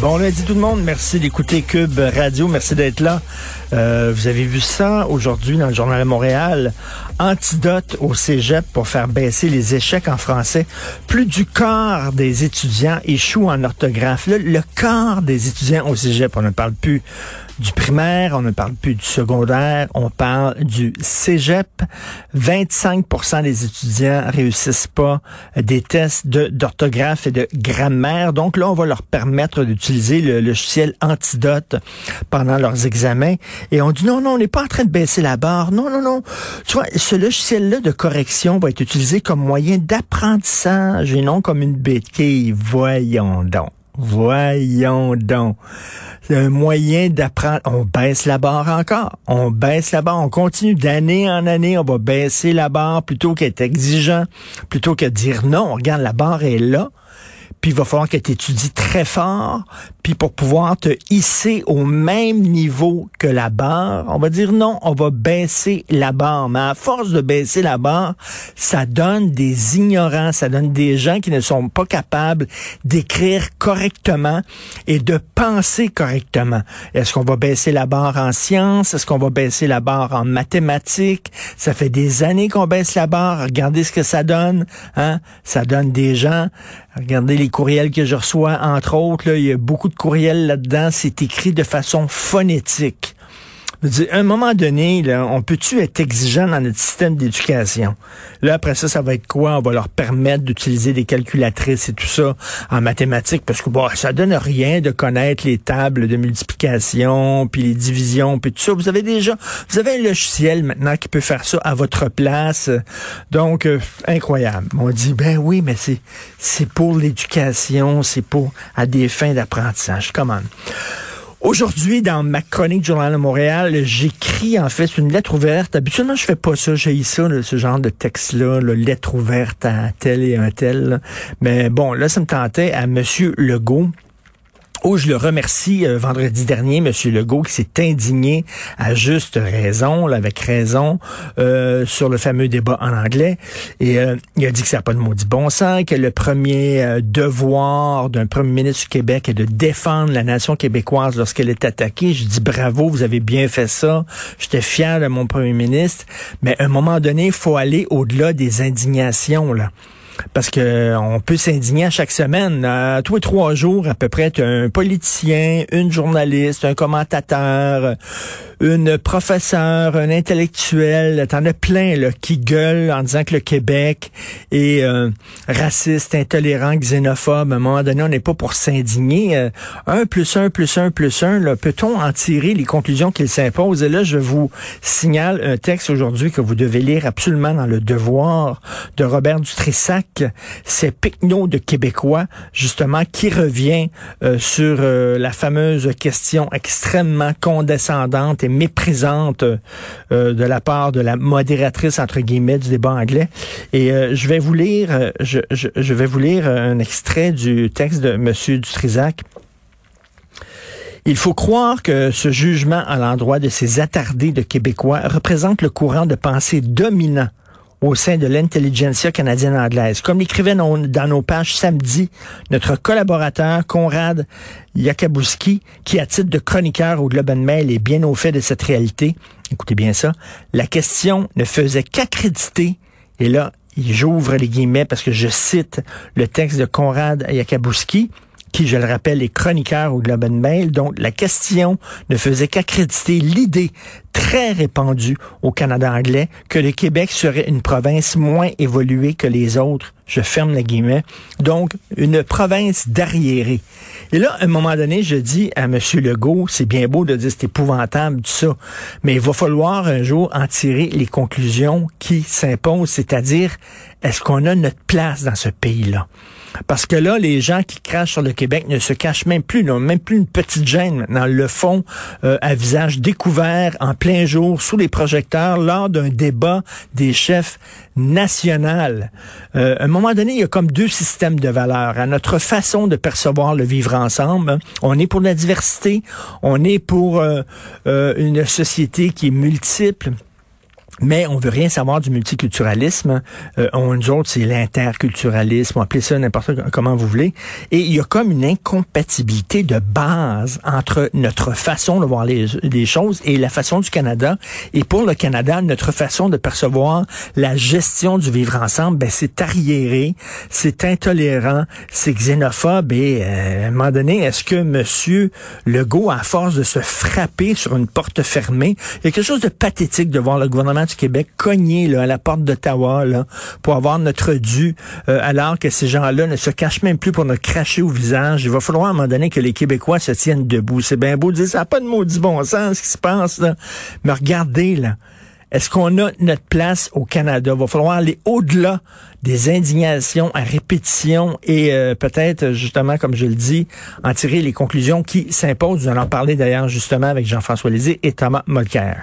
Bon lundi tout le monde. Merci d'écouter Cube Radio. Merci d'être là. Euh, vous avez vu ça aujourd'hui dans le Journal de Montréal. Antidote au cégep pour faire baisser les échecs en français. Plus du quart des étudiants échouent en orthographe. Le quart des étudiants au cégep, on ne parle plus du primaire, on ne parle plus du secondaire, on parle du cégep. 25% des étudiants réussissent pas des tests d'orthographe et de grammaire. Donc là, on va leur permettre d'utiliser le logiciel Antidote pendant leurs examens. Et on dit non, non, on n'est pas en train de baisser la barre. Non, non, non. Tu vois, ce logiciel-là de correction va être utilisé comme moyen d'apprentissage et non comme une béquille. Voyons donc. Voyons donc. C'est un moyen d'apprendre. On baisse la barre encore. On baisse la barre. On continue d'année en année. On va baisser la barre plutôt qu'être exigeant, plutôt que dire non. Regarde, la barre est là puis il va falloir que tu étudies très fort, puis pour pouvoir te hisser au même niveau que la barre, on va dire non, on va baisser la barre. Mais à force de baisser la barre, ça donne des ignorants, ça donne des gens qui ne sont pas capables d'écrire correctement et de penser correctement. Est-ce qu'on va baisser la barre en sciences? Est-ce qu'on va baisser la barre en mathématiques? Ça fait des années qu'on baisse la barre. Regardez ce que ça donne. Hein? Ça donne des gens les courriels que je reçois, entre autres, là, il y a beaucoup de courriels là-dedans, c'est écrit de façon phonétique. À un moment donné, là, on peut-tu être exigeant dans notre système d'éducation? Là, après ça, ça va être quoi? On va leur permettre d'utiliser des calculatrices et tout ça en mathématiques, parce que bon, ça donne rien de connaître les tables de multiplication, puis les divisions, puis tout ça. Vous avez déjà, vous avez un logiciel maintenant qui peut faire ça à votre place. Donc, euh, incroyable. On dit, ben oui, mais c'est, c'est pour l'éducation, c'est pour, à des fins d'apprentissage. Comment? Aujourd'hui, dans ma chronique Journal de Montréal, j'écris en fait une lettre ouverte. Habituellement, je fais pas ça, j'ai ça, ce genre de texte-là, lettre ouverte à tel et un tel. Mais bon, là, ça me tentait à Monsieur Legault. Oh, je le remercie euh, vendredi dernier, M. Legault, qui s'est indigné à juste raison, avec raison, euh, sur le fameux débat en anglais. Et euh, il a dit que ça n'a pas de maudit bon sens, que le premier devoir d'un premier ministre du Québec est de défendre la nation québécoise lorsqu'elle est attaquée. Je dis bravo, vous avez bien fait ça. J'étais fier de mon premier ministre. Mais à un moment donné, il faut aller au-delà des indignations, là parce que on peut s'indigner à chaque semaine. À tous les trois jours, à peu près, tu un politicien, une journaliste, un commentateur, une professeure, un intellectuel, t'en as plein là, qui gueulent en disant que le Québec est euh, raciste, intolérant, xénophobe. À un moment donné, on n'est pas pour s'indigner. Euh, un plus un plus un plus un, peut-on en tirer les conclusions qu'il s'impose? Et là, je vous signale un texte aujourd'hui que vous devez lire absolument dans le devoir de Robert Dutrissac. C'est Picno de Québécois, justement, qui revient euh, sur la fameuse question extrêmement condescendante et méprisante euh, de la part de la modératrice entre guillemets du débat anglais. Et euh, je vais vous lire, euh, je, vais vous lire un extrait du texte de Monsieur Dutrisac. Il faut croire que ce jugement à l'endroit de ces attardés de Québécois représente le courant de pensée dominant au sein de l'intelligentsia canadienne anglaise. Comme l'écrivait dans, nos pages samedi notre collaborateur Conrad Yakabouski, qui à titre de chroniqueur au Globe and Mail est bien au fait de cette réalité, écoutez bien ça, la question ne faisait qu'accréditer, et là, j'ouvre les guillemets parce que je cite le texte de Conrad Yakabouski, qui, je le rappelle, est chroniqueur au Globe and Mail. Donc, la question ne faisait qu'accréditer l'idée très répandue au Canada anglais que le Québec serait une province moins évoluée que les autres. Je ferme les guillemets. Donc, une province d'arriérés. Et là, à un moment donné, je dis à M. Legault, c'est bien beau de dire c'est épouvantable, tout ça, mais il va falloir un jour en tirer les conclusions qui s'imposent, c'est-à-dire, est-ce qu'on a notre place dans ce pays-là? Parce que là, les gens qui crachent sur le Québec ne se cachent même plus, n'ont même plus une petite gêne maintenant. Le font euh, à visage découvert, en plein jour, sous les projecteurs, lors d'un débat des chefs nationaux. Euh, à un moment donné, il y a comme deux systèmes de valeurs. À notre façon de percevoir le vivre ensemble, on est pour la diversité, on est pour euh, une société qui est multiple mais on veut rien savoir du multiculturalisme. Euh, on, nous autres, c'est l'interculturalisme, appelez ça n'importe comment vous voulez. Et il y a comme une incompatibilité de base entre notre façon de voir les, les choses et la façon du Canada. Et pour le Canada, notre façon de percevoir la gestion du vivre ensemble, ben, c'est arriéré, c'est intolérant, c'est xénophobe. Et euh, à un moment donné, est-ce que Monsieur Legault, à force de se frapper sur une porte fermée, il y a quelque chose de pathétique de voir le gouvernement Québec cogner là, à la porte d'Ottawa pour avoir notre dû, euh, alors que ces gens-là ne se cachent même plus pour nous cracher au visage. Il va falloir à un moment donné que les Québécois se tiennent debout. C'est bien beau de dire ça n'a pas de maudit bon sens ce qui se passe, là. mais regardez là. Est-ce qu'on a notre place au Canada? Il va falloir aller au-delà des indignations à répétition et euh, peut-être, justement, comme je le dis, en tirer les conclusions qui s'imposent. Nous allons en parler d'ailleurs justement avec Jean-François Lézé et Thomas Molker.